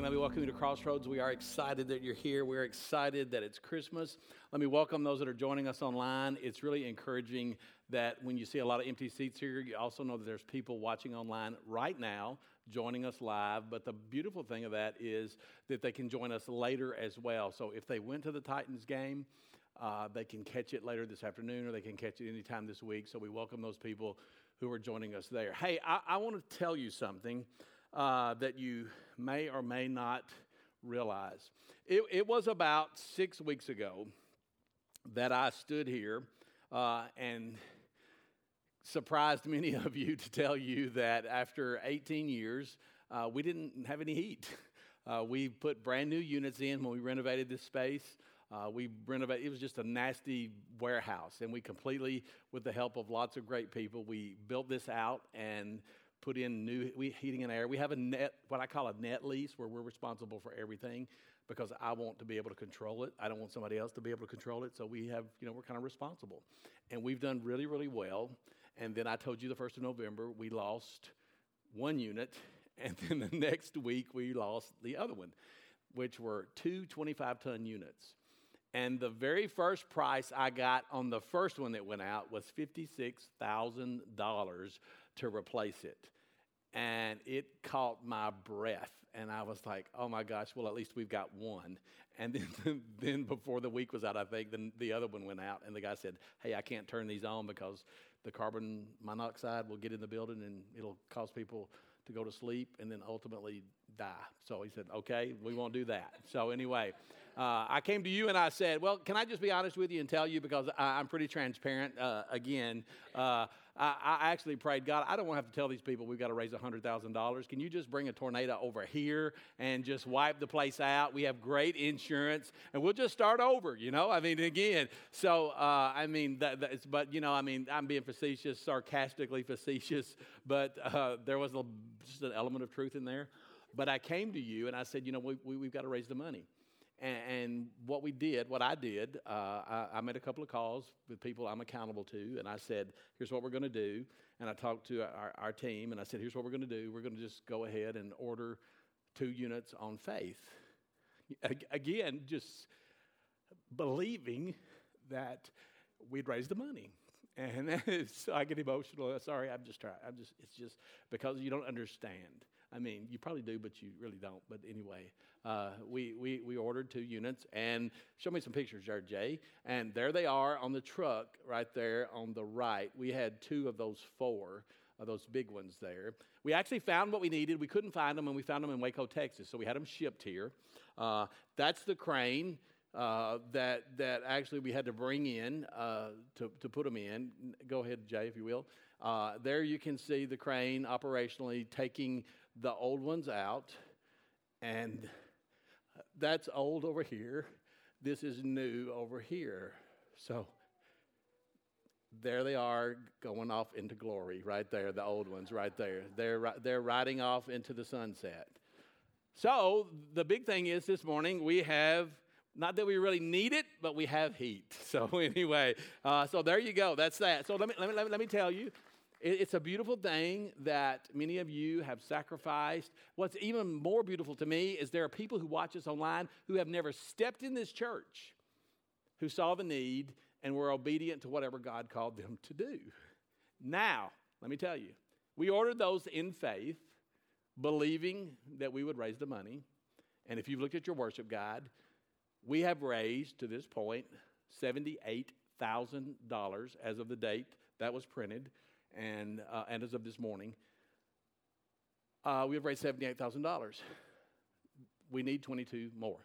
Morning. Let me welcome you to Crossroads. We are excited that you're here. We're excited that it's Christmas. Let me welcome those that are joining us online. It's really encouraging that when you see a lot of empty seats here, you also know that there's people watching online right now, joining us live. But the beautiful thing of that is that they can join us later as well. So if they went to the Titans game, uh, they can catch it later this afternoon or they can catch it anytime this week. So we welcome those people who are joining us there. Hey, I, I want to tell you something uh, that you may or may not realize. It, it, was about six weeks ago that I stood here uh, and surprised many of you to tell you that after 18 years, uh, we didn't have any heat. Uh, we put brand new units in when we renovated this space. Uh, we renovated, it was just a nasty warehouse, and we completely, with the help of lots of great people, we built this out and put in new heating and air. We have a net, what I call a net lease, where we're responsible for everything because I want to be able to control it. I don't want somebody else to be able to control it. So we have, you know, we're kind of responsible. And we've done really, really well. And then I told you the 1st of November, we lost one unit. And then the next week, we lost the other one, which were two 25 ton units. And the very first price I got on the first one that went out was $56,000 to replace it. And it caught my breath. And I was like, oh my gosh, well, at least we've got one. And then, then before the week was out, I think, then the other one went out. And the guy said, hey, I can't turn these on because the carbon monoxide will get in the building and it'll cause people to go to sleep and then ultimately die. So he said, okay, we won't do that. So anyway, uh, I came to you and I said, well, can I just be honest with you and tell you because I, am pretty transparent uh, again. Uh, I, actually prayed, God, I don't want to have to tell these people we've got to raise $100,000. Can you just bring a tornado over here and just wipe the place out? We have great insurance and we'll just start over, you know? I mean, again, so, uh, I mean, that, but, you know, I mean, I'm being facetious, sarcastically facetious, but uh, there was a, just an element of truth in there. But I came to you and I said, you know, we, we, we've got to raise the money. And, what we did, what I did, uh, I, I, made a couple of calls with people I'm accountable to, and I said, here's what we're going to do. And I talked to our, our team, and I said, here's what we're going to do. We're going to just go ahead and order two units on faith. Again, just believing that we'd raise the money. And so I get emotional. Sorry, I'm just trying. I'm just, it's just because you don't understand. I mean, you probably do, but you really don't. But anyway, uh, we, we, we ordered two units and show me some pictures there, Jay. And there they are on the truck right there on the right. We had two of those four. Of those big ones there. We actually found what we needed. We couldn't find them, and we found them in Waco, Texas. So we had them shipped here. Uh, that's the crane uh, that that actually we had to bring in uh, to to put them in. Go ahead, Jay, if you will. Uh, there you can see the crane operationally taking the old ones out, and that's old over here. This is new over here. So there they are going off into glory right there, the old ones right there. They're, they're riding off into the sunset. So the big thing is this morning we have not that we really need it, but we have heat. So anyway, uh, so there you go. That's that. So let me, let me, let me, let me tell you, it's a beautiful thing that many of you have sacrificed. What's even more beautiful to me is there are people who watch us online who have never stepped in this church, who saw the need and were obedient to whatever God called them to do. Now, let me tell you, we ordered those in faith, believing that we would raise the money. And if you've looked at your worship guide, we have raised to this point $78,000 as of the date that was printed and, uh, and as of this morning, uh, we have raised $78,000. We need 22 more.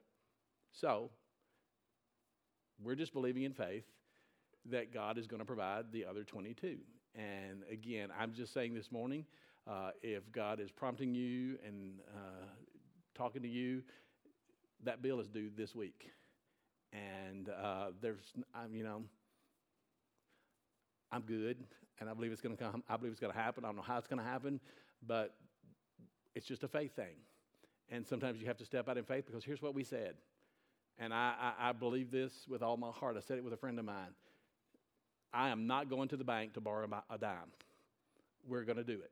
So, we're just believing in faith that God is going to provide the other 22. And again, I'm just saying this morning uh, if God is prompting you and uh, talking to you, that bill is due this week. And uh, there's, you know, I'm good and I believe it's going to come. I believe it's going to happen. I don't know how it's going to happen, but it's just a faith thing. And sometimes you have to step out in faith because here's what we said. And I, I, I believe this with all my heart. I said it with a friend of mine. I am not going to the bank to borrow a dime. We're going to do it.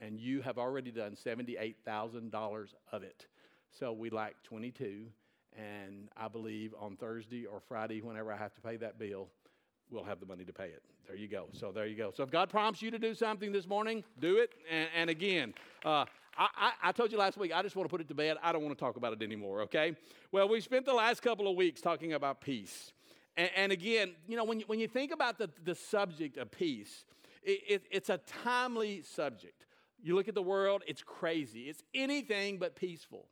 And you have already done $78,000 of it. So we like 22. And I believe on Thursday or Friday, whenever I have to pay that bill, we'll have the money to pay it. There you go. So there you go. So if God prompts you to do something this morning, do it. And, and again, uh, I, I, told you last week, I just want to put it to bed. I don't want to talk about it anymore, okay? Well, we spent the last couple of weeks talking about peace. And, and again, you know, when you, when you think about the, the subject of peace, it, it, it's a timely subject. You look at the world, it's crazy. It's anything but peaceful.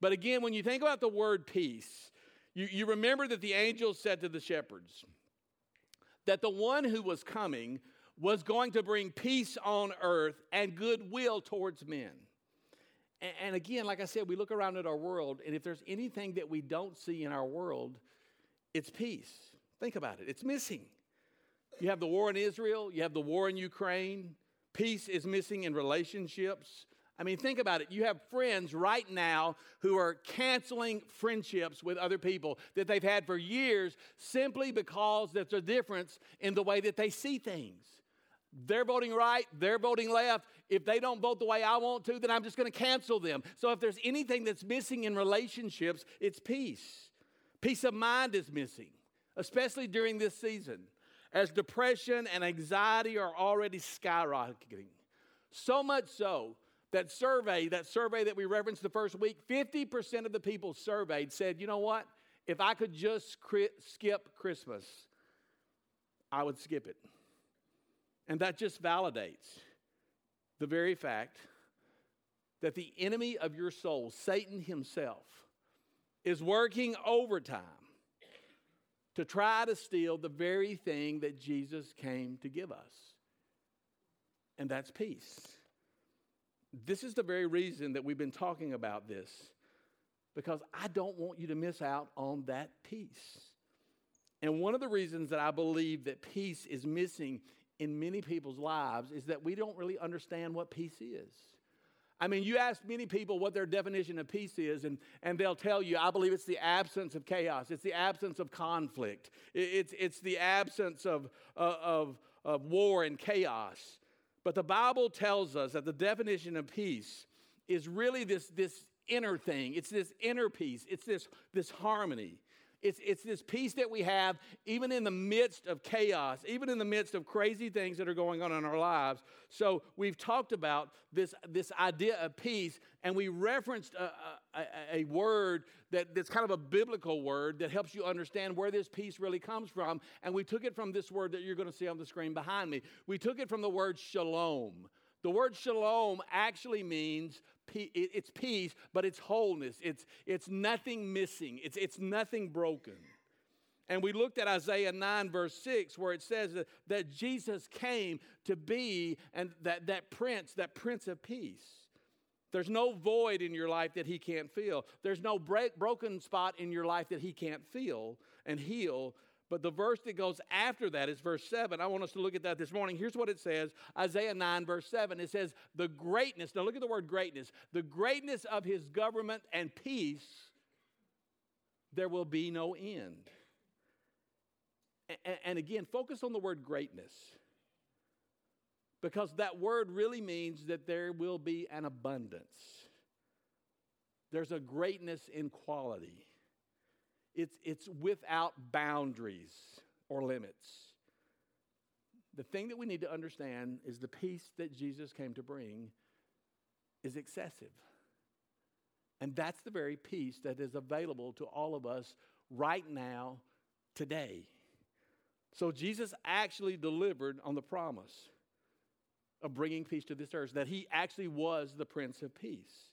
But again, when you think about the word peace, you, you remember that the angels said to the shepherds that the one who was coming was going to bring peace on earth and goodwill towards men. And, again, like I said, we look around at our world, and if there's anything that we don't see in our world, it's peace. Think about it, it's missing. You have the war in Israel, you have the war in Ukraine, peace is missing in relationships. I mean, think about it. You have friends right now who are canceling friendships with other people that they've had for years simply because there's a difference in the way that they see things. They're voting right, they're voting left. If they don't vote the way I want to, then I'm just going to cancel them. So if there's anything that's missing in relationships, it's peace. Peace of mind is missing, especially during this season, as depression and anxiety are already skyrocketing. So much so that survey, that survey that we referenced the first week, 50% of the people surveyed said, you know what? If I could just cri- skip Christmas, I would skip it. And that just validates the very fact that the enemy of your soul, Satan himself, is working overtime to try to steal the very thing that Jesus came to give us. And that's peace. This is the very reason that we've been talking about this, because I don't want you to miss out on that peace. And one of the reasons that I believe that peace is missing in many people's lives is that we don't really understand what peace is. I mean, you ask many people what their definition of peace is, and, and they'll tell you, I believe it's the absence of chaos, it's the absence of conflict, it's, it's the absence of, uh, of, of war and chaos. But the Bible tells us that the definition of peace is really this, this inner thing. It's this inner peace. It's this, this harmony. It's, it's this peace that we have even in the midst of chaos, even in the midst of crazy things that are going on in our lives. So we've talked about this, this idea of peace, and we referenced a, a, a word that, that's kind of a biblical word that helps you understand where this peace really comes from. And we took it from this word that you're going to see on the screen behind me. We took it from the word shalom. The word shalom actually means it's peace, but it's wholeness. It's, it's nothing missing, it's, it's nothing broken. And we looked at Isaiah 9, verse 6, where it says that, that Jesus came to be and that, that prince, that prince of peace. There's no void in your life that he can't fill. There's no break, broken spot in your life that he can't feel and heal but the verse that goes after that is verse 7. I want us to look at that this morning. Here's what it says Isaiah 9, verse 7. It says, The greatness, now look at the word greatness, the greatness of his government and peace, there will be no end. And, and again, focus on the word greatness. Because that word really means that there will be an abundance. There's a greatness in quality. It's, it's without boundaries or limits. The thing that we need to understand is the peace that Jesus came to bring is excessive. And that's the very peace that is available to all of us right now, today. So Jesus actually delivered on the promise of bringing peace to this earth, that he actually was the Prince of Peace.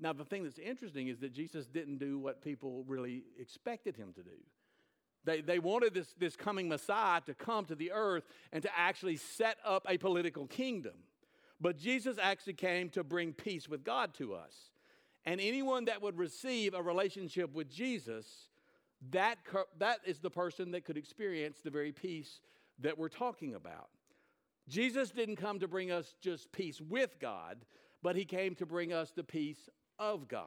Now, the thing that's interesting is that Jesus didn't do what people really expected him to do. They, they wanted this, this coming Messiah to come to the earth and to actually set up a political kingdom. But Jesus actually came to bring peace with God to us. And anyone that would receive a relationship with Jesus, that, that is the person that could experience the very peace that we're talking about. Jesus didn't come to bring us just peace with God, but he came to bring us the peace of God.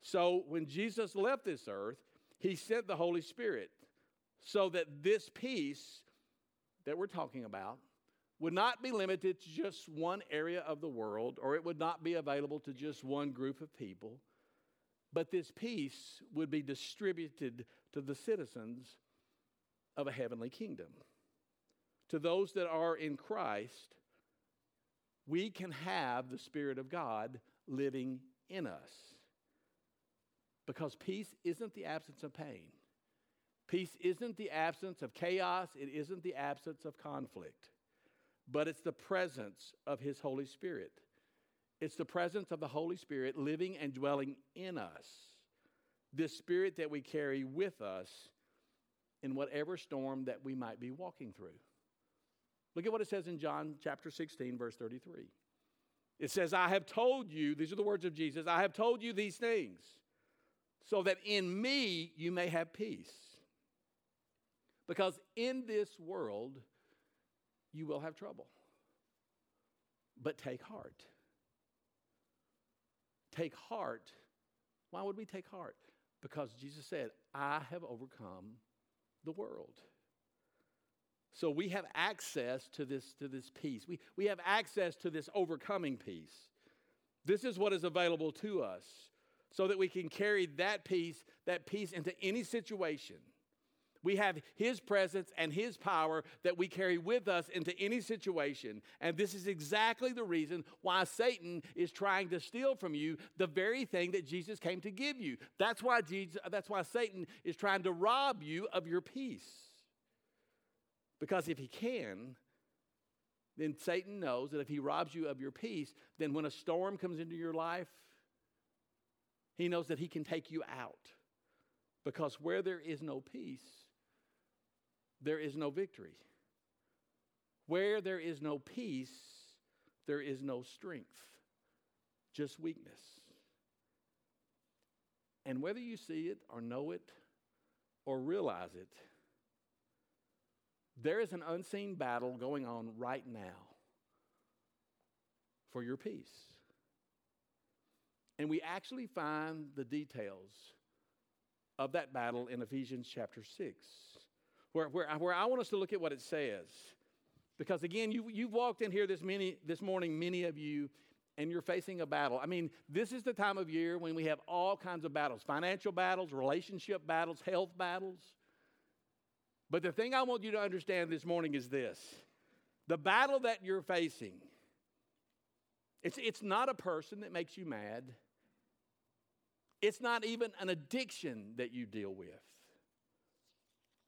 So when Jesus left this earth, he sent the Holy Spirit so that this peace that we're talking about would not be limited to just one area of the world, or it would not be available to just one group of people, but this peace would be distributed to the citizens of a heavenly kingdom. To those that are in Christ, we can have the Spirit of God living in us. Because peace isn't the absence of pain. Peace isn't the absence of chaos, it isn't the absence of conflict, but it's the presence of His Holy Spirit. It's the presence of the Holy Spirit living and dwelling in us. This Spirit that we carry with us in whatever storm that we might be walking through. Look at what it says in John chapter 16, verse 33. It says, I have told you, these are the words of Jesus, I have told you these things so that in me you may have peace. Because in this world you will have trouble. But take heart. Take heart. Why would we take heart? Because Jesus said, I have overcome the world. So we have access to this, to this peace. We, we have access to this overcoming peace. This is what is available to us so that we can carry that peace, that peace into any situation. We have His presence and His power that we carry with us into any situation. And this is exactly the reason why Satan is trying to steal from you the very thing that Jesus came to give you. That's why, Jesus, that's why Satan is trying to rob you of your peace. Because if he can, then Satan knows that if he robs you of your peace, then when a storm comes into your life, he knows that he can take you out. Because where there is no peace, there is no victory. Where there is no peace, there is no strength, just weakness. And whether you see it or know it or realize it, there is an unseen battle going on right now for your peace. And we actually find the details of that battle in Ephesians chapter 6, where, where, where I want us to look at what it says. Because again, you, you've walked in here this, many, this morning, many of you, and you're facing a battle. I mean, this is the time of year when we have all kinds of battles financial battles, relationship battles, health battles. But the thing I want you to understand this morning is this the battle that you're facing, it's, it's not a person that makes you mad, it's not even an addiction that you deal with.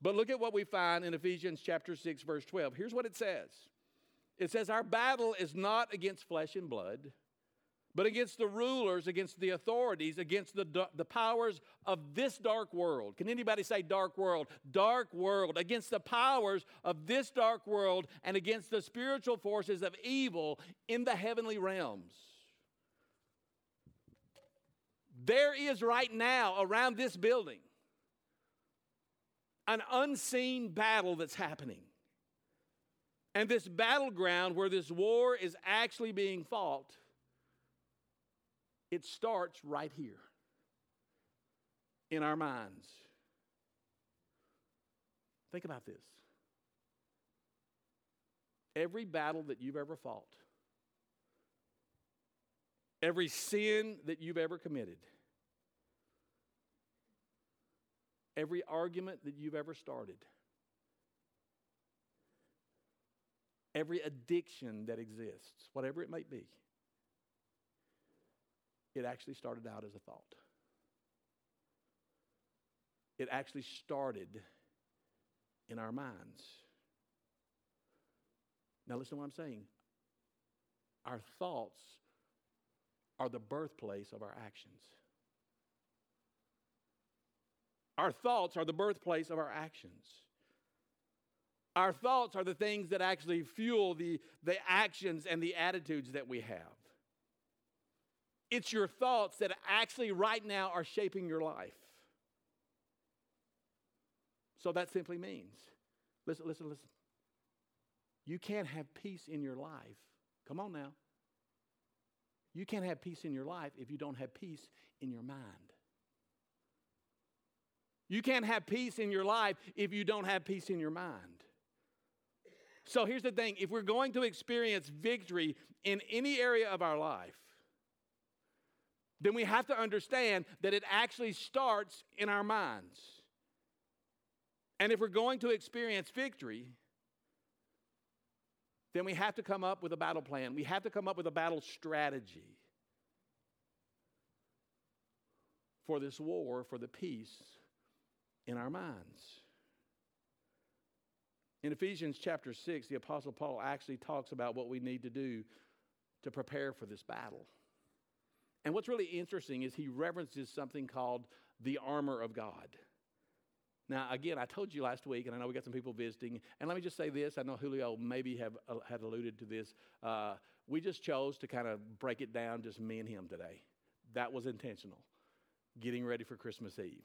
But look at what we find in Ephesians chapter 6 verse 12. Here's what it says. It says our battle is not against flesh and blood, but against the rulers, against the authorities, against the, the powers of this dark world. Can anybody say dark world? Dark world. Against the powers of this dark world and against the spiritual forces of evil in the heavenly realms. There is right now around this building an unseen battle that's happening. And this battleground where this war is actually being fought it starts right here in our minds. Think about this. Every battle that you've ever fought, every sin that you've ever committed, every argument that you've ever started, every addiction that exists, whatever it may be, it actually started out as a thought. It actually started in our minds. Now, listen to what I'm saying. Our thoughts are the birthplace of our actions. Our thoughts are the birthplace of our actions. Our thoughts are the things that actually fuel the, the actions and the attitudes that we have. It's your thoughts that actually right now are shaping your life. So that simply means, listen, listen, listen. You can't have peace in your life. Come on now. You can't have peace in your life if you don't have peace in your mind. You can't have peace in your life if you don't have peace in your mind. So here's the thing if we're going to experience victory in any area of our life, then we have to understand that it actually starts in our minds. And if we're going to experience victory, then we have to come up with a battle plan. We have to come up with a battle strategy for this war, for the peace in our minds. In Ephesians chapter 6, the Apostle Paul actually talks about what we need to do to prepare for this battle. And what's really interesting is he references something called the armor of God. Now, again, I told you last week, and I know we got some people visiting, and let me just say this. I know Julio maybe have uh, had alluded to this. Uh, we just chose to kind of break it down, just me and him today. That was intentional, getting ready for Christmas Eve.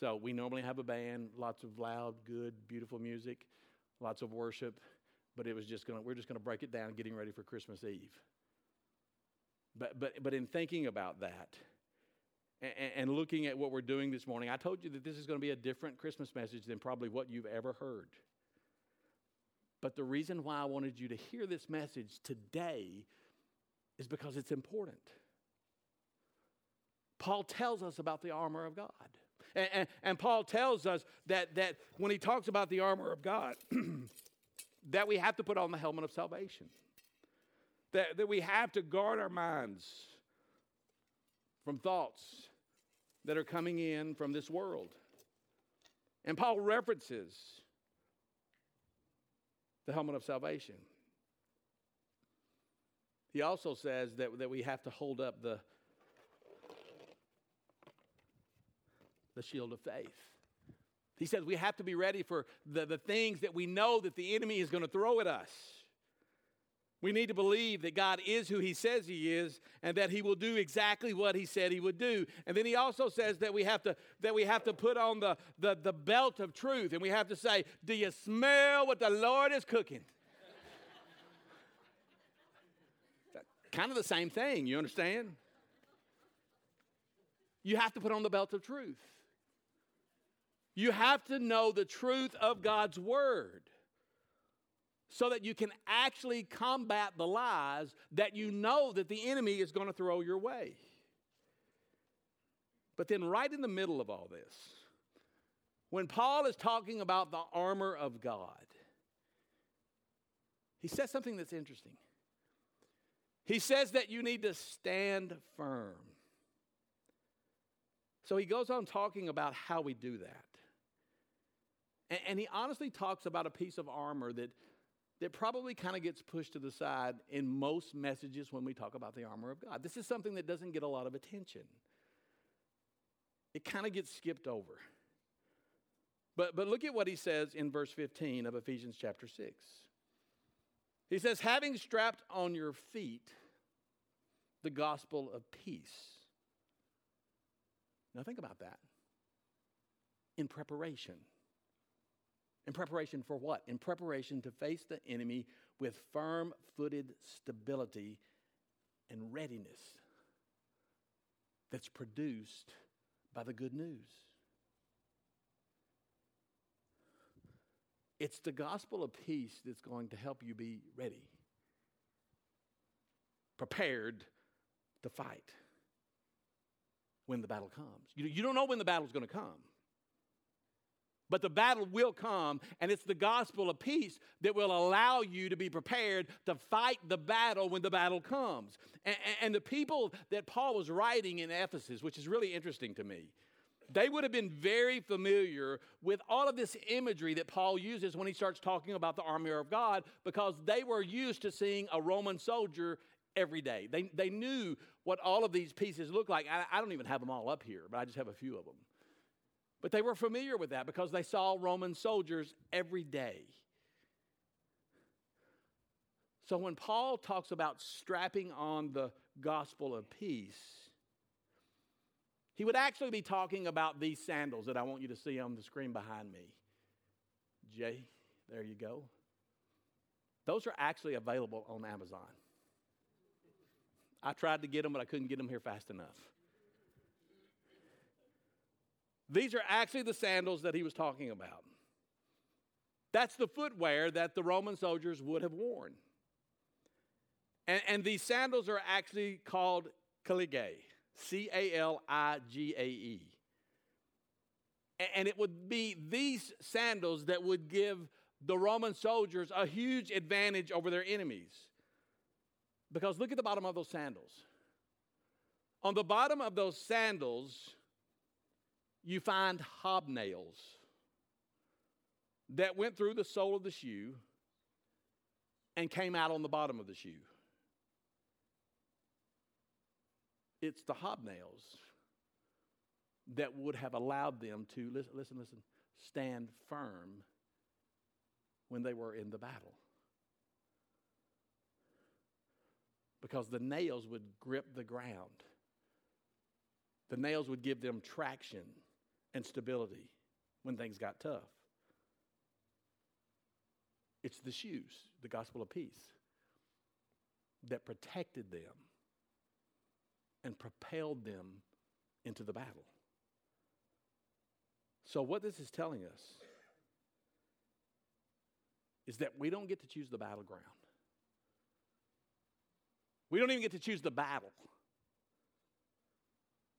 So we normally have a band, lots of loud, good, beautiful music, lots of worship, but it was just gonna, we're just gonna break it down, getting ready for Christmas Eve. But, but, but in thinking about that and, and looking at what we're doing this morning, I told you that this is going to be a different Christmas message than probably what you've ever heard. But the reason why I wanted you to hear this message today is because it's important. Paul tells us about the armor of God. And, and, and, Paul tells us that, that when he talks about the armor of God, that we have to put on the helmet of salvation that, that we have to guard our minds from thoughts that are coming in from this world. And Paul references the helmet of salvation. He also says that, that we have to hold up the, the shield of faith. He says we have to be ready for the, the things that we know that the enemy is going to throw at us. We need to believe that God is who He says He is and that He will do exactly what He said He would do. And then He also says that we have to, that we have to put on the, the, the belt of truth and we have to say, Do you smell what the Lord is cooking? kind of the same thing, you understand? You have to put on the belt of truth. You have to know the truth of God's Word so that you can actually combat the lies that you know that the enemy is going to throw your way. But then, right in the middle of all this, when Paul is talking about the armor of God, he says something that's interesting. He says that you need to stand firm. So he goes on talking about how we do that. And, and he honestly talks about a piece of armor that that probably kind of gets pushed to the side in most messages when we talk about the armor of God. This is something that doesn't get a lot of attention, it kind of gets skipped over. But, but look at what he says in verse 15 of Ephesians chapter 6. He says, having strapped on your feet the gospel of peace. Now think about that. In preparation. In preparation for what? In preparation to face the enemy with firm footed stability and readiness that's produced by the good news. It's the gospel of peace that's going to help you be ready, prepared to fight when the battle comes. You, you don't know when the battle's going to come. But the battle will come, and it's the gospel of peace that will allow you to be prepared to fight the battle when the battle comes. And, and, the people that Paul was writing in Ephesus, which is really interesting to me, they would have been very familiar with all of this imagery that Paul uses when he starts talking about the armor of God because they were used to seeing a Roman soldier every day. They, they knew what all of these pieces look like. I, I don't even have them all up here, but I just have a few of them. But they were familiar with that because they saw Roman soldiers every day. So when Paul talks about strapping on the gospel of peace, he would actually be talking about these sandals that I want you to see on the screen behind me. Jay, there you go. Those are actually available on Amazon. I tried to get them, but I couldn't get them here fast enough. These are actually the sandals that he was talking about. That's the footwear that the Roman soldiers would have worn. And, and these sandals are actually called caligae, C A L I G A E. And it would be these sandals that would give the Roman soldiers a huge advantage over their enemies. Because look at the bottom of those sandals. On the bottom of those sandals, you find hobnails that went through the sole of the shoe and came out on the bottom of the shoe. It's the hobnails that would have allowed them to, listen, listen, listen, stand firm when they were in the battle. Because the nails would grip the ground, the nails would give them traction and stability when things got tough. It's the shoes, the gospel of peace, that protected them and propelled them into the battle. So, what this is telling us is that we don't get to choose the battleground. We don't even get to choose the battle.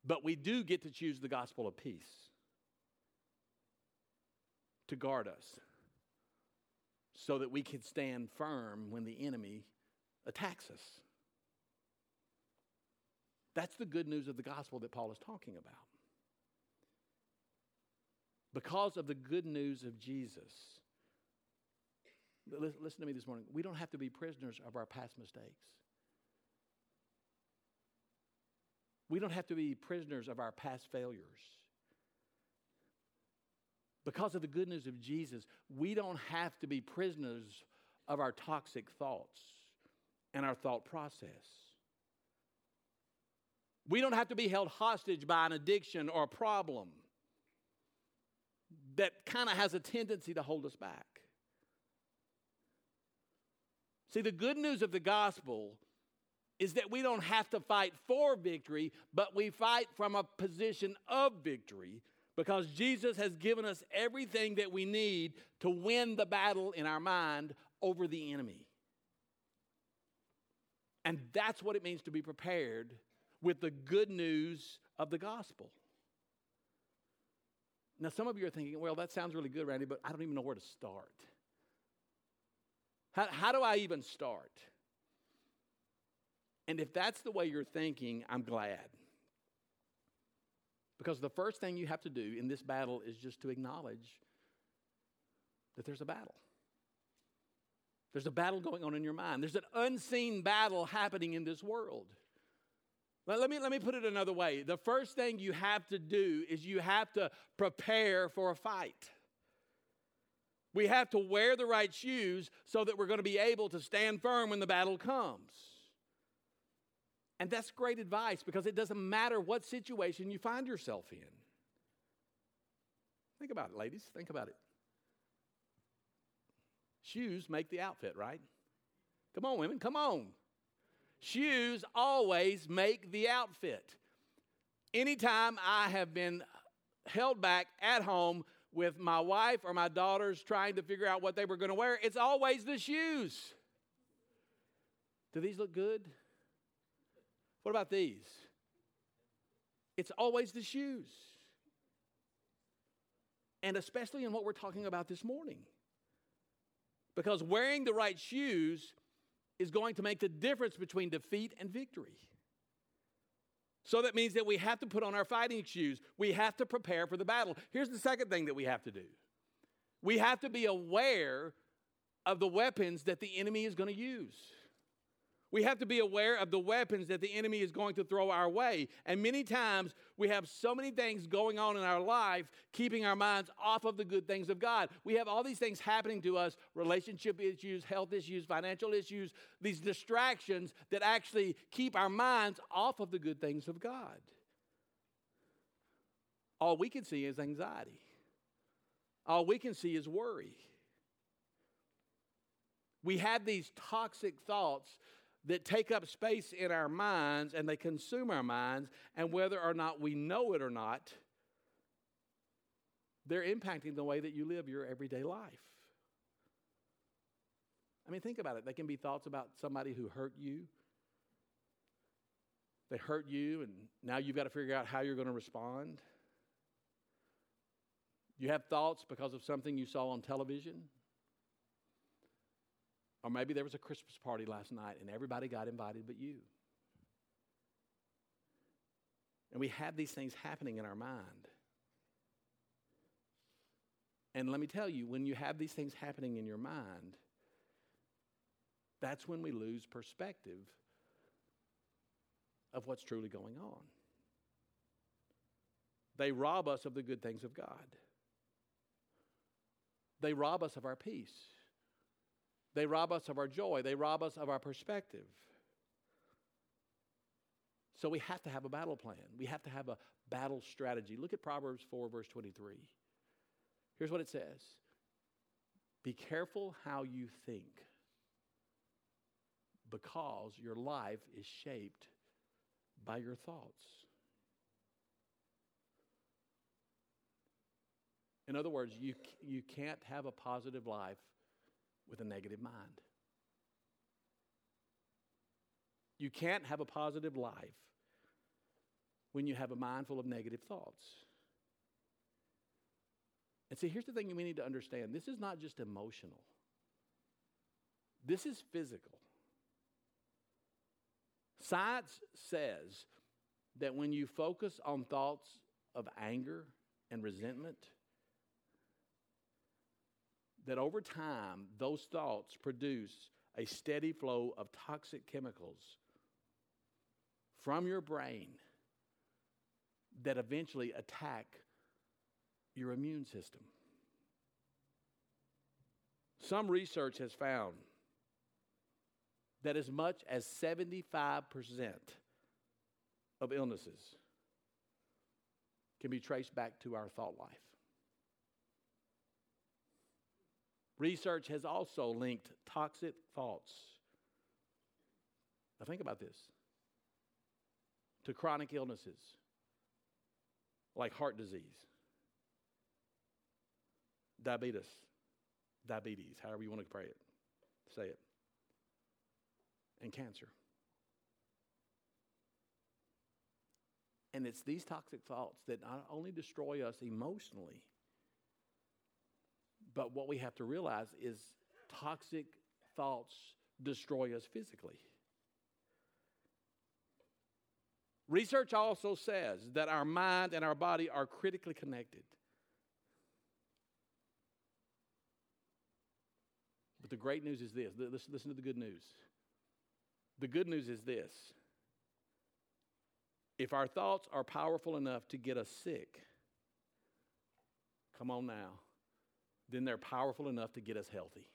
But we do get to choose the gospel of peace to guard us so that we can stand firm when the enemy attacks us. That's the good news of the gospel that Paul is talking about. Because of the good news of Jesus, listen to me this morning, we don't have to be prisoners of our past mistakes. We don't have to be prisoners of our past failures. Because of the good news of Jesus, we don't have to be prisoners of our toxic thoughts and our thought process. We don't have to be held hostage by an addiction or a problem that kind of has a tendency to hold us back. See, the good news of the gospel is that we don't have to fight for victory, but we fight from a position of victory because Jesus has given us everything that we need to win the battle in our mind over the enemy. And that's what it means to be prepared with the good news of the gospel. Now, some of you are thinking, well, that sounds really good, Randy, but I don't even know where to start. How, how do I even start? And if that's the way you're thinking, I'm glad. Because the first thing you have to do in this battle is just to acknowledge that there's a battle. There's a battle going on in your mind. There's an unseen battle happening in this world. Let me, let me put it another way. The first thing you have to do is you have to prepare for a fight. We have to wear the right shoes so that we're going to be able to stand firm when the battle comes. And that's great advice because it doesn't matter what situation you find yourself in. Think about it, ladies. Think about it. Shoes make the outfit, right? Come on, women, come on. Shoes always make the outfit. Anytime I have been held back at home with my wife or my daughters trying to figure out what they were going to wear, it's always the shoes. Do these look good? What about these? It's always the shoes. And especially in what we're talking about this morning. Because wearing the right shoes is going to make the difference between defeat and victory. So that means that we have to put on our fighting shoes. We have to prepare for the battle. Here's the second thing that we have to do we have to be aware of the weapons that the enemy is going to use. We have to be aware of the weapons that the enemy is going to throw our way. And many times we have so many things going on in our life, keeping our minds off of the good things of God. We have all these things happening to us relationship issues, health issues, financial issues, these distractions that actually keep our minds off of the good things of God. All we can see is anxiety, all we can see is worry. We have these toxic thoughts that take up space in our minds and they consume our minds, and whether or not we know it or not, they're impacting the way that you live your everyday life. I mean, think about it. They can be thoughts about somebody who hurt you. They hurt you, and now you've got to figure out how you're going to respond. You have thoughts because of something you saw on television. Or maybe there was a Christmas party last night and everybody got invited but you. And we have these things happening in our mind. And let me tell you, when you have these things happening in your mind, that's when we lose perspective of what's truly going on. They rob us of the good things of God. They rob us of our peace. They rob us of our joy. They rob us of our perspective. So we have to have a battle plan. We have to have a battle strategy. Look at Proverbs 4, verse 23. Here's what it says Be careful how you think, because your life is shaped by your thoughts. In other words, you, you can't have a positive life with a negative mind. You can't have a positive life when you have a mind full of negative thoughts. And see, here's the thing we need to understand this is not just emotional, this is physical. Science says that when you focus on thoughts of anger and resentment, that over time, those thoughts produce a steady flow of toxic chemicals from your brain that eventually attack your immune system. Some research has found that as much as 75% of illnesses can be traced back to our thought life. Research has also linked toxic thoughts. Now, think about this to chronic illnesses like heart disease, diabetes, diabetes, however you want to pray it, say it, and cancer. And it's these toxic thoughts that not only destroy us emotionally, but what we have to realize is toxic thoughts destroy us physically. Research also says that our mind and our body are critically connected. But the great news is this listen, listen to the good news. The good news is this if our thoughts are powerful enough to get us sick, come on now, then they're powerful enough to get us healthy.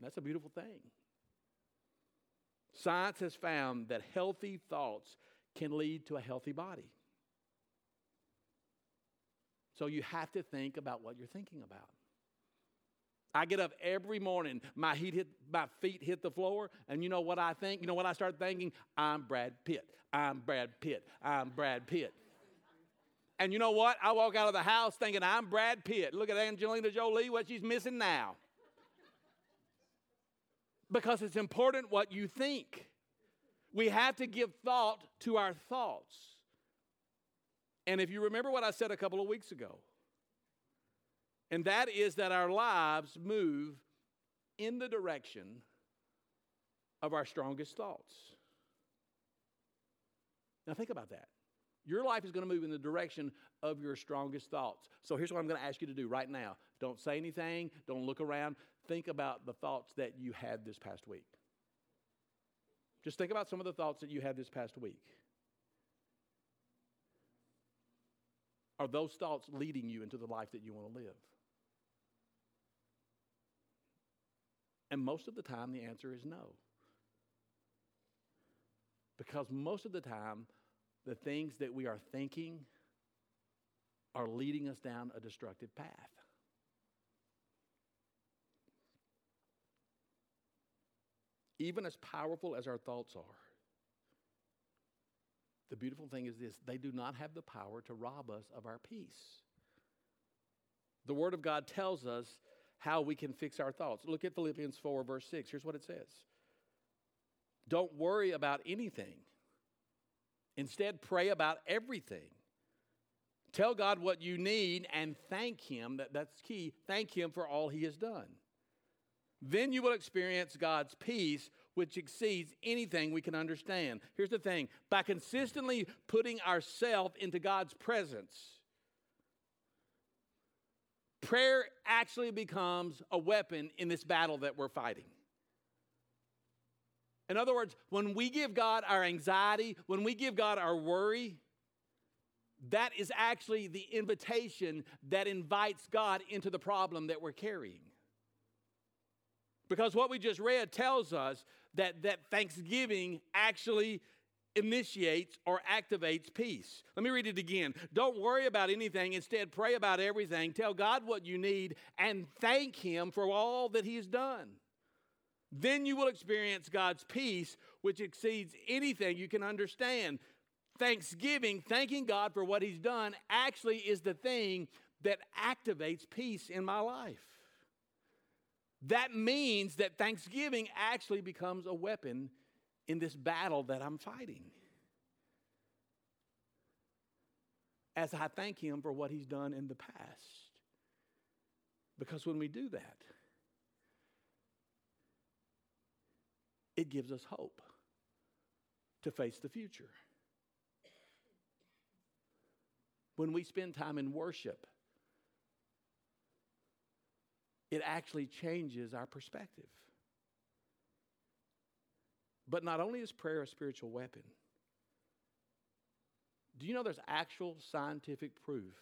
that's a beautiful thing. Science has found that healthy thoughts can lead to a healthy body. So you have to think about what you're thinking about. I get up every morning, my, hit, my feet hit the floor, and you know what I think? You know what I start thinking? I'm Brad Pitt. I'm Brad Pitt. I'm Brad Pitt. And you know what? I walk out of the house thinking I'm Brad Pitt. Look at Angelina Jolie, what she's missing now. Because it's important what you think. We have to give thought to our thoughts. And if you remember what I said a couple of weeks ago, and that is that our lives move in the direction of our strongest thoughts. Now, think about that. Your life is going to move in the direction of your strongest thoughts. So here's what I'm going to ask you to do right now. Don't say anything, don't look around. Think about the thoughts that you had this past week. Just think about some of the thoughts that you had this past week. Are those thoughts leading you into the life that you want to live? And most of the time, the answer is no. Because most of the time, the things that we are thinking are leading us down a destructive path. Even as powerful as our thoughts are, the beautiful thing is this they do not have the power to rob us of our peace. The Word of God tells us how we can fix our thoughts. Look at Philippians 4, verse 6. Here's what it says Don't worry about anything, instead, pray about everything. Tell God what you need and thank Him. That, that's key. Thank Him for all He has done. Then you will experience God's peace, which exceeds anything we can understand. Here's the thing by consistently putting ourselves into God's presence, prayer actually becomes a weapon in this battle that we're fighting. In other words, when we give God our anxiety, when we give God our worry, that is actually the invitation that invites God into the problem that we're carrying. Because what we just read tells us that, that thanksgiving actually initiates or activates peace. Let me read it again. Don't worry about anything. Instead, pray about everything. Tell God what you need and thank Him for all that He's done. Then you will experience God's peace, which exceeds anything you can understand. Thanksgiving, thanking God for what He's done, actually is the thing that activates peace in my life. That means that Thanksgiving actually becomes a weapon in this battle that I'm fighting. As I thank Him for what He's done in the past. Because when we do that, it gives us hope to face the future. When we spend time in worship, it actually changes our perspective. But not only is prayer a spiritual weapon, do you know there's actual scientific proof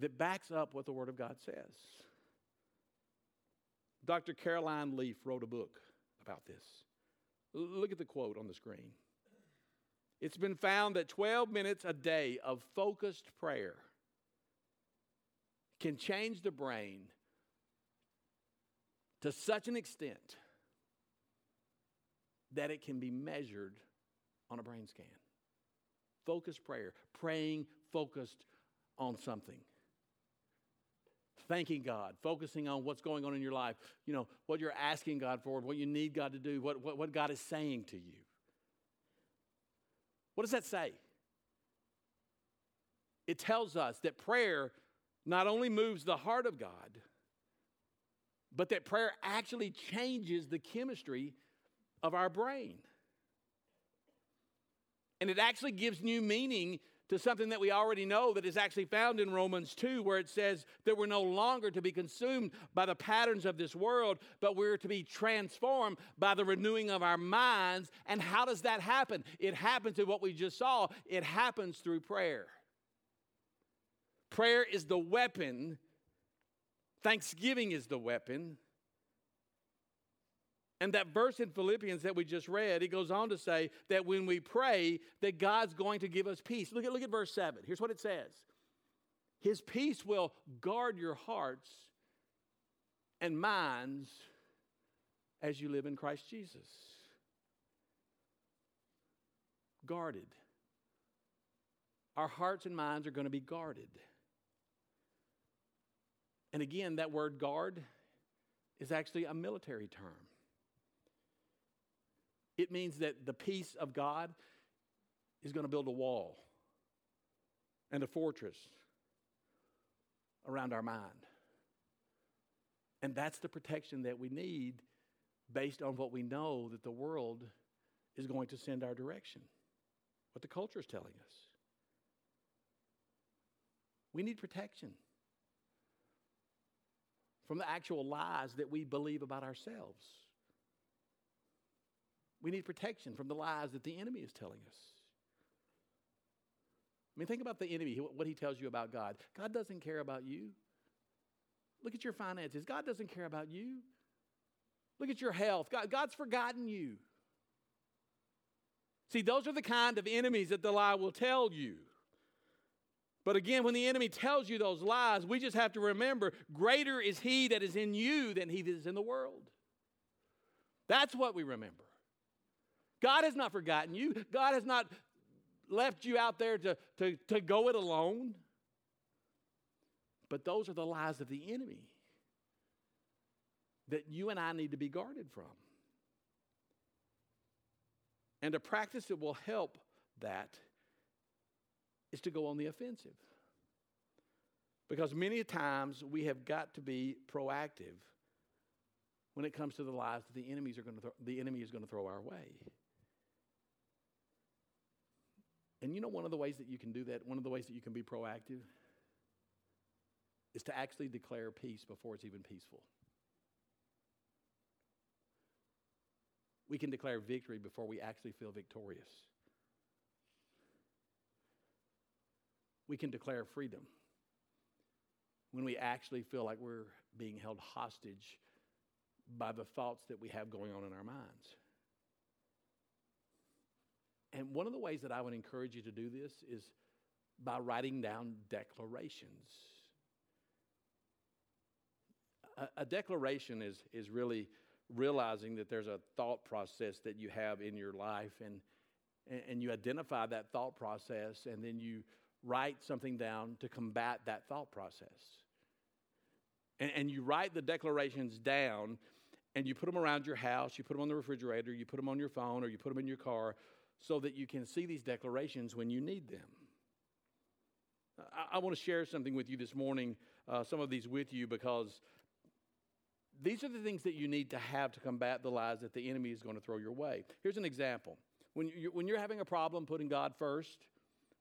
that backs up what the Word of God says? Dr. Caroline Leaf wrote a book about this. Look at the quote on the screen. It's been found that 12 minutes a day of focused prayer can change the brain to such an extent that it can be measured on a brain scan. Focused prayer, praying focused on something. Thanking God, focusing on what's going on in your life, you know, what you're asking God for, what you need God to do, what, what, what God is saying to you. What does that say? It tells us that prayer not only moves the heart of God, but that prayer actually changes the chemistry of our brain. And it actually gives new meaning to something that we already know that is actually found in Romans 2, where it says that we're no longer to be consumed by the patterns of this world, but we're to be transformed by the renewing of our minds. And how does that happen? It happens through what we just saw, it happens through prayer. Prayer is the weapon Thanksgiving is the weapon. And that verse in Philippians that we just read, it goes on to say that when we pray, that God's going to give us peace. Look at, look at verse 7. Here's what it says His peace will guard your hearts and minds as you live in Christ Jesus. Guarded. Our hearts and minds are going to be guarded. And again, that word guard is actually a military term. It means that the peace of God is going to build a wall and a fortress around our mind. And that's the protection that we need based on what we know that the world is going to send our direction, what the culture is telling us. We need protection from the actual lies that we believe about ourselves. We need protection from the lies that the enemy is telling us. I mean, think about the enemy, what he tells you about God. God doesn't care about you. Look at your finances. God doesn't care about you. Look at your health. God, God's forgotten you. See, those are the kind of enemies that the lie will tell you. But again, when the enemy tells you those lies, we just have to remember greater is he that is in you than he that is in the world. That's what we remember. God has not forgotten you, God has not left you out there to, to, to go it alone. But those are the lies of the enemy. that you and I need to be guarded from. And a practice that will help that is to go on the offensive. Because many times we have got to be proactive when it comes to the lies that the enemies are going to th- the enemy is going to throw our way. And you know one of the ways that you can do that, one of the ways that you can be proactive is to actually declare peace before it's even peaceful. We can declare victory before we actually feel victorious. We can declare freedom when we actually feel like we're being held hostage by the thoughts that we have going on in our minds. And one of the ways that I would encourage you to do this is by writing down declarations. A, declaration is, is really realizing that there's a thought process that you have in your life, and, and, and you identify that thought process, and then you write something down to combat that thought process. And, and you write the declarations down and you put them around your house, you put them on the refrigerator, you put them on your phone, or you put them in your car so that you can see these declarations when you need them. I, I want to share something with you this morning, uh, some of these with you, because these are the things that you need to have to combat the lies that the enemy is going to throw your way. Here's an example. When you're, when you're having a problem putting God first,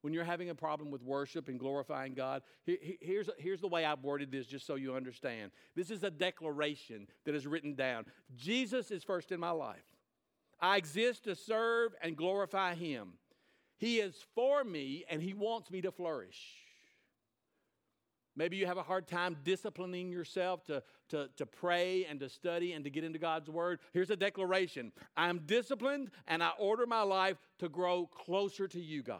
when you're having a problem with worship and glorifying God, here's, here's the way I've worded this just so you understand. This is a declaration that is written down Jesus is first in my life. I exist to serve and glorify Him. He is for me and He wants me to flourish. Maybe you have a hard time disciplining yourself to, to, to pray and to study and to get into God's Word. Here's a declaration I'm disciplined and I order my life to grow closer to you, God.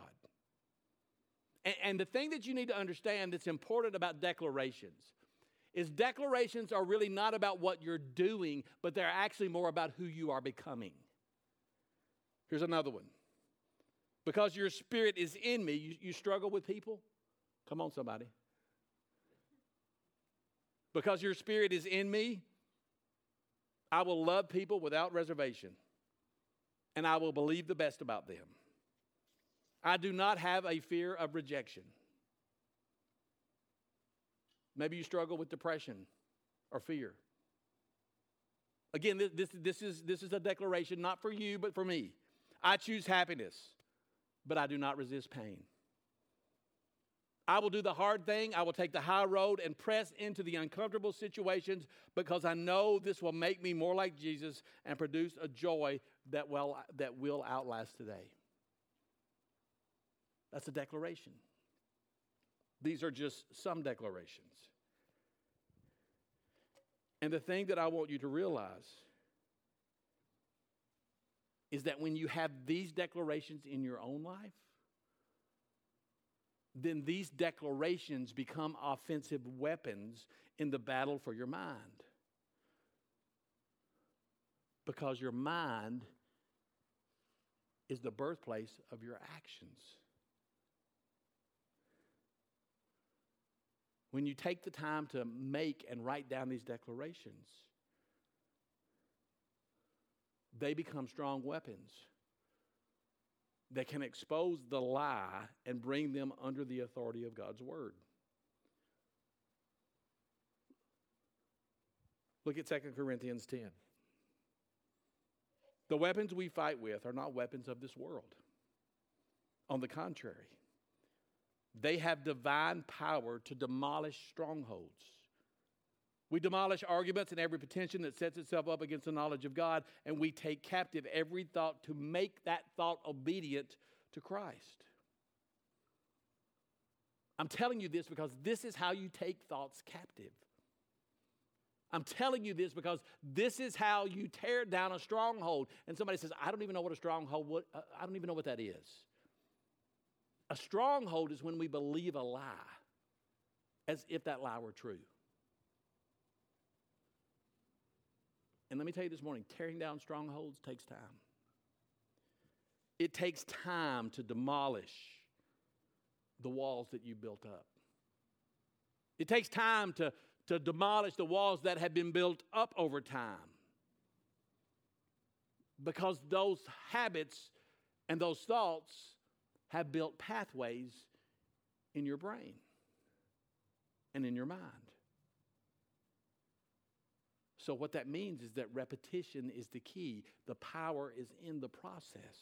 And, and the thing that you need to understand that's important about declarations is declarations are really not about what you're doing, but they're actually more about who you are becoming. Here's another one. Because your spirit is in me, you, you struggle with people? Come on, somebody. Because your spirit is in me, I will love people without reservation, and I will believe the best about them. I do not have a fear of rejection. Maybe you struggle with depression or fear. Again, this, this, this, is, this is a declaration not for you, but for me. I choose happiness, but I do not resist pain. I will do the hard thing. I will take the high road and press into the uncomfortable situations because I know this will make me more like Jesus and produce a joy that will, that will outlast today. That's a declaration. These are just some declarations. And the thing that I want you to realize is that when you have these declarations in your own life, then these declarations become offensive weapons in the battle for your mind. Because your mind is the birthplace of your actions. when you take the time to make and write down these declarations, they become strong weapons that can expose the lie and bring them under the authority of God's word. Look at 2 Corinthians 10. The weapons we fight with are not weapons of this world. On the contrary, they have divine power to demolish strongholds. We demolish arguments and every pretension that sets itself up against the knowledge of God, and we take captive every thought to make that thought obedient to Christ. I'm telling you this because this is how you take thoughts captive. I'm telling you this because this is how you tear down a stronghold. And somebody says, I don't even know what a stronghold, what, uh, I don't even know what that is. A stronghold is when we believe a lie as if that lie were true. And let me tell you this morning tearing down strongholds takes time. It takes time to demolish the walls that you built up. It takes time to, to demolish the walls that have been built up over time. Because those habits and those thoughts have built pathways in your brain and in your mind. So, what that means is that repetition is the key, the power is in the process.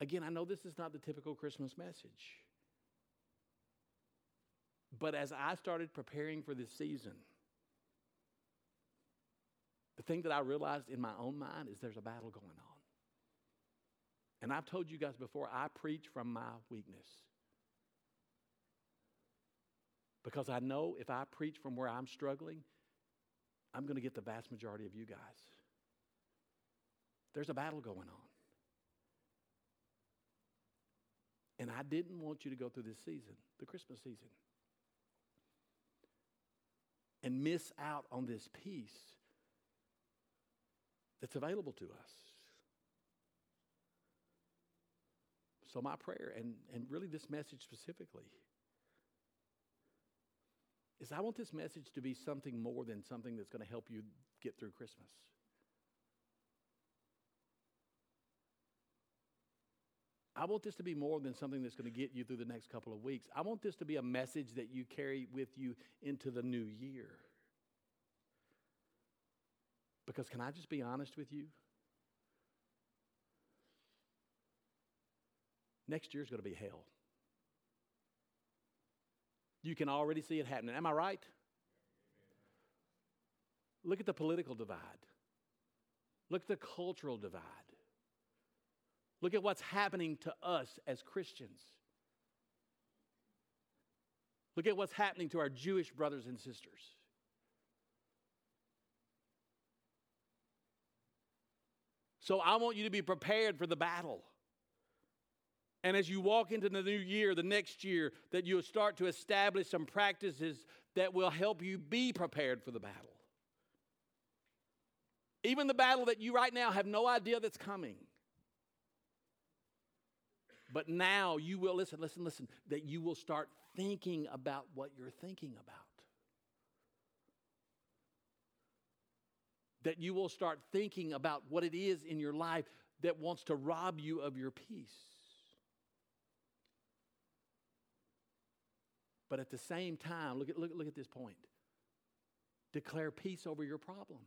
Again, I know this is not the typical Christmas message. But as I started preparing for this season, the thing that I realized in my own mind is there's a battle going on. And I've told you guys before, I preach from my weakness. Because I know if I preach from where I'm struggling, I'm going to get the vast majority of you guys. There's a battle going on. And I didn't want you to go through this season, the Christmas season, and miss out on this peace that's available to us. So, my prayer, and, and really this message specifically, is I want this message to be something more than something that's going to help you get through Christmas. I want this to be more than something that's going to get you through the next couple of weeks. I want this to be a message that you carry with you into the new year. Because, can I just be honest with you? Next year is going to be hell. You can already see it happening. Am I right? Look at the political divide. Look at the cultural divide. Look at what's happening to us as Christians. Look at what's happening to our Jewish brothers and sisters. So I want you to be prepared for the battle. And as you walk into the new year, the next year, that you'll start to establish some practices that will help you be prepared for the battle. Even the battle that you right now have no idea that's coming. But now you will, listen, listen, listen, that you will start thinking about what you're thinking about. That you will start thinking about what it is in your life that wants to rob you of your peace. But at the same time, look at, look, look at this point declare peace over your problem.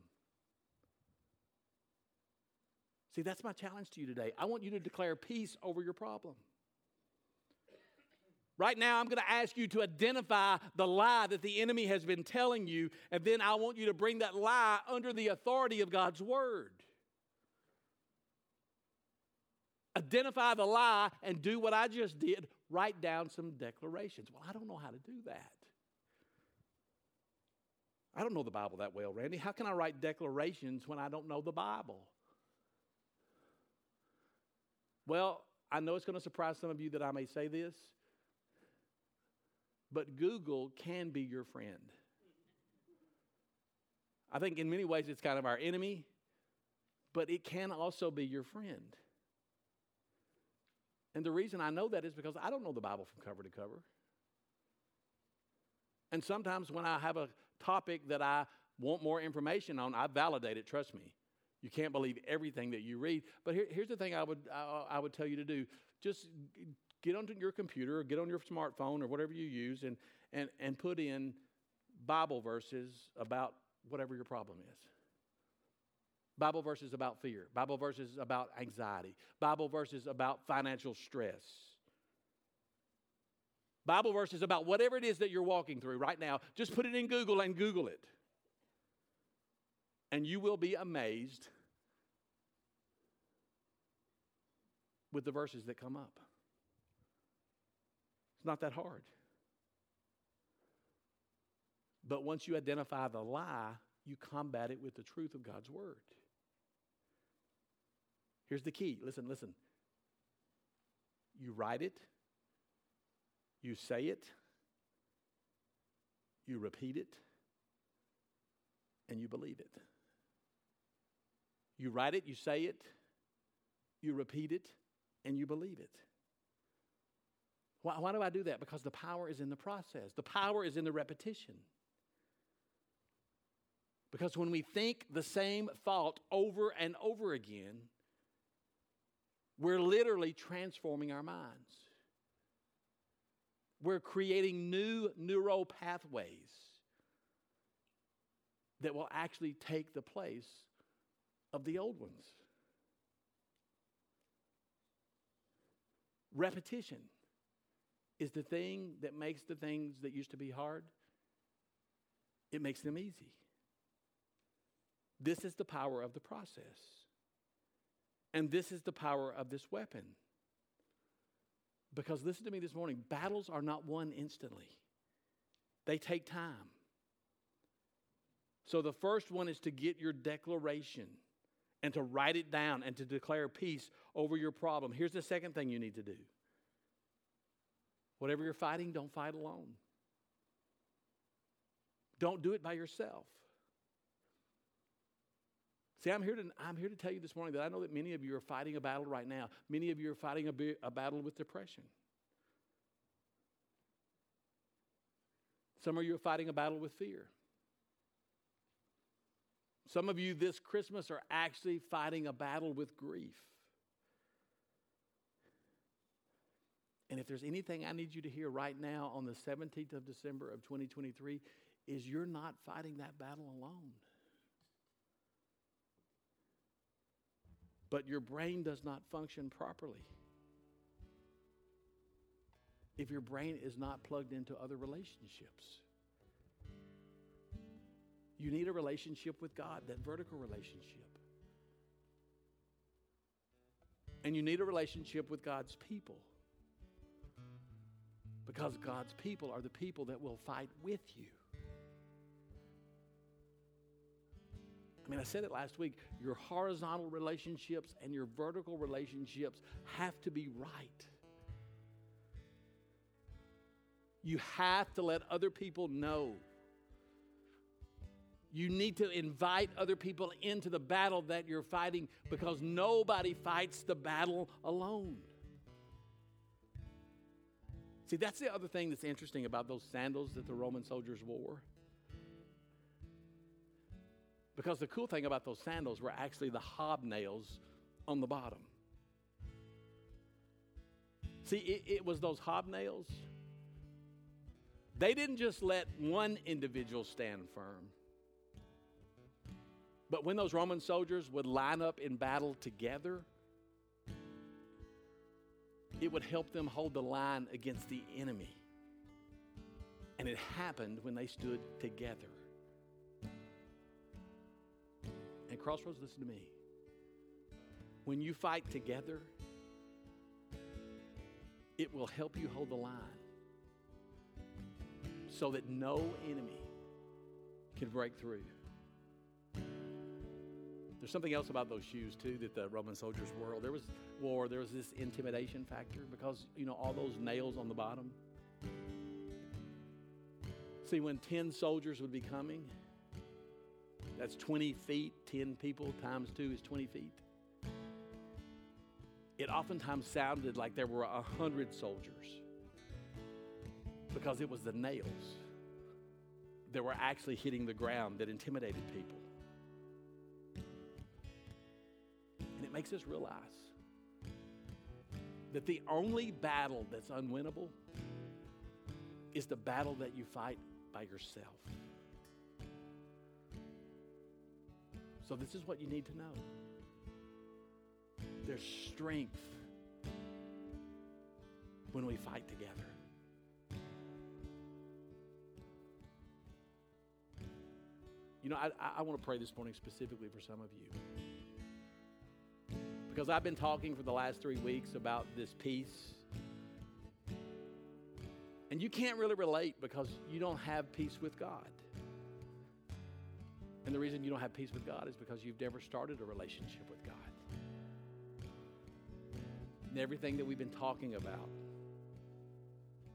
See, that's my challenge to you today. I want you to declare peace over your problem. Right now, I'm going to ask you to identify the lie that the enemy has been telling you, and then I want you to bring that lie under the authority of God's word. Identify the lie and do what I just did write down some declarations. Well, I don't know how to do that. I don't know the Bible that well, Randy. How can I write declarations when I don't know the Bible? Well, I know it's going to surprise some of you that I may say this, but Google can be your friend. I think in many ways it's kind of our enemy, but it can also be your friend. And the reason I know that is because I don't know the Bible from cover to cover. And sometimes when I have a topic that I want more information on, I validate it, trust me. You can't believe everything that you read. But here, here's the thing I would, I, I would tell you to do just get onto your computer or get on your smartphone or whatever you use and, and, and put in Bible verses about whatever your problem is. Bible verses about fear, Bible verses about anxiety, Bible verses about financial stress, Bible verses about whatever it is that you're walking through right now. Just put it in Google and Google it. And you will be amazed with the verses that come up. It's not that hard. But once you identify the lie, you combat it with the truth of God's word. Here's the key listen, listen. You write it, you say it, you repeat it, and you believe it. You write it, you say it, you repeat it, and you believe it. Why, why do I do that? Because the power is in the process, the power is in the repetition. Because when we think the same thought over and over again, we're literally transforming our minds. We're creating new neural pathways that will actually take the place of the old ones. Repetition is the thing that makes the things that used to be hard, it makes them easy. This is the power of the process. And this is the power of this weapon. Because listen to me this morning battles are not won instantly, they take time. So the first one is to get your declaration and to write it down and to declare peace over your problem. Here's the second thing you need to do whatever you're fighting, don't fight alone. Don't do it by yourself. See, I'm here, to, I'm here to tell you this morning that I know that many of you are fighting a battle right now. Many of you are fighting a, a battle with depression. Some of you are fighting a battle with fear. Some of you this Christmas are actually fighting a battle with grief. And if there's anything I need you to hear right now on the 17th of December of 2023, is you're not fighting that battle alone. But your brain does not function properly. If your brain is not plugged into other relationships, you need a relationship with God, that vertical relationship. And you need a relationship with God's people. Because God's people are the people that will fight with you. I mean, I said it last week. Your horizontal relationships and your vertical relationships have to be right. You have to let other people know. You need to invite other people into the battle that you're fighting because nobody fights the battle alone. See, that's the other thing that's interesting about those sandals that the Roman soldiers wore. Because the cool thing about those sandals were actually the hobnails on the bottom. See, it, it was those hobnails. They didn't just let one individual stand firm. But when those Roman soldiers would line up in battle together, it would help them hold the line against the enemy. And it happened when they stood together. Crossroads, listen to me. When you fight together, it will help you hold the line so that no enemy can break through. There's something else about those shoes too that the Roman soldiers wore. There was war. There was this intimidation factor because you know all those nails on the bottom. See, when ten soldiers would be coming, that's 20 feet, 10 people times two is 20 feet. It oftentimes sounded like there were a hundred soldiers because it was the nails that were actually hitting the ground that intimidated people. And it makes us realize that the only battle that's unwinnable is the battle that you fight by yourself. So, this is what you need to know there's strength when we fight together. You know, I, I want to pray this morning specifically for some of you. Because I've been talking for the last three weeks about this peace. And you can't really relate because you don't have peace with God. And the reason you don't have peace with God is because you've never started a relationship with God. And everything that we've been talking about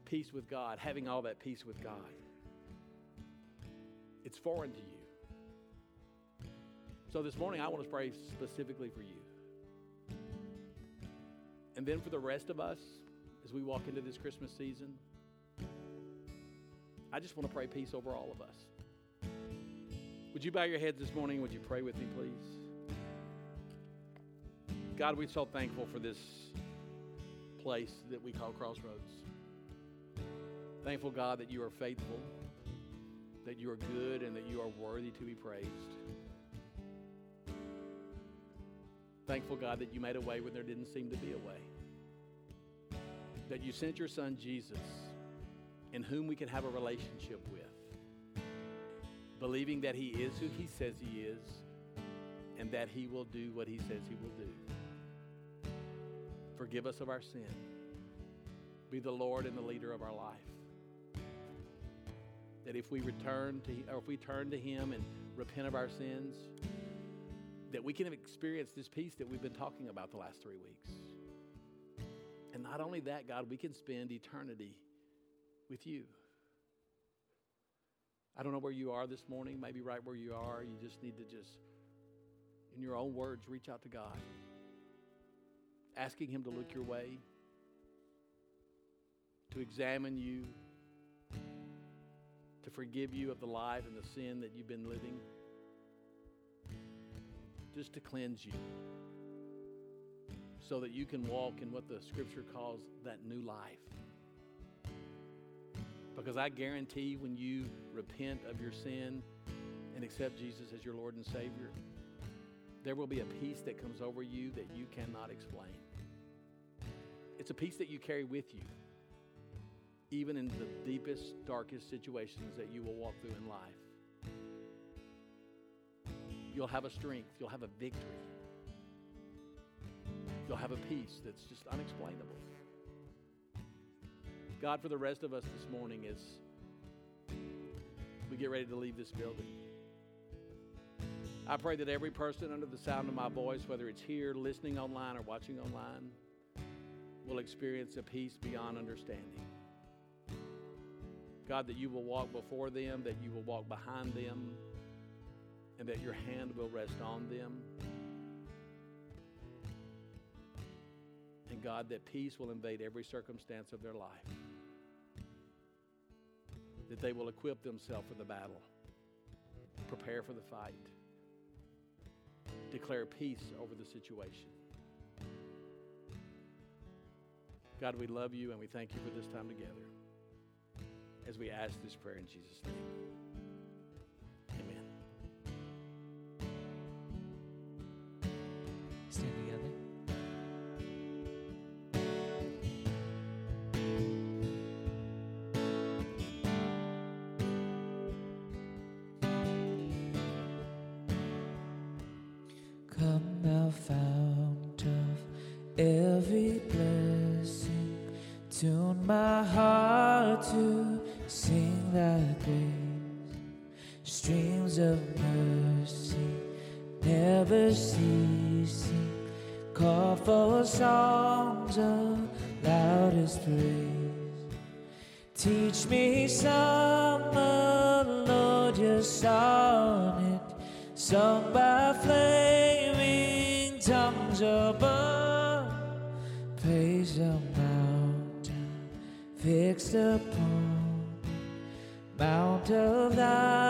peace with God, having all that peace with God it's foreign to you. So this morning, I want to pray specifically for you. And then for the rest of us, as we walk into this Christmas season. I just want to pray peace over all of us. Would you bow your heads this morning? Would you pray with me, please? God, we're so thankful for this place that we call Crossroads. Thankful, God, that you are faithful, that you are good, and that you are worthy to be praised. Thankful, God, that you made a way when there didn't seem to be a way. That you sent your son, Jesus, in whom we can have a relationship with, believing that he is who he says he is and that he will do what he says he will do. Forgive us of our sin. Be the Lord and the leader of our life. That if we return to, or if we turn to him and repent of our sins, that we can experience this peace that we've been talking about the last three weeks. And not only that, God, we can spend eternity with you. I don't know where you are this morning, maybe right where you are. You just need to just, in your own words, reach out to God, asking Him to look your way, to examine you, to forgive you of the life and the sin that you've been living just to cleanse you so that you can walk in what the scripture calls that new life. Because I guarantee when you repent of your sin and accept Jesus as your Lord and Savior, there will be a peace that comes over you that you cannot explain. It's a peace that you carry with you, even in the deepest, darkest situations that you will walk through in life you'll have a strength, you'll have a victory, you'll have a peace that's just unexplainable. God, for the rest of us this morning, as we get ready to leave this building, I pray that every person under the sound of my voice, whether it's here, listening online, or watching online, will experience a peace beyond understanding. God, that you will walk before them, that you will walk behind them, and that your hand will rest on them. And God, that peace will invade every circumstance of their life. That they will equip themselves for the battle, prepare for the fight, declare peace over the situation. God, we love you and we thank you for this time together as we ask this prayer in Jesus' name. Me some melodious sonnet sung by flaming tongues above. Praise a mountain fixed upon, Mount of Thy.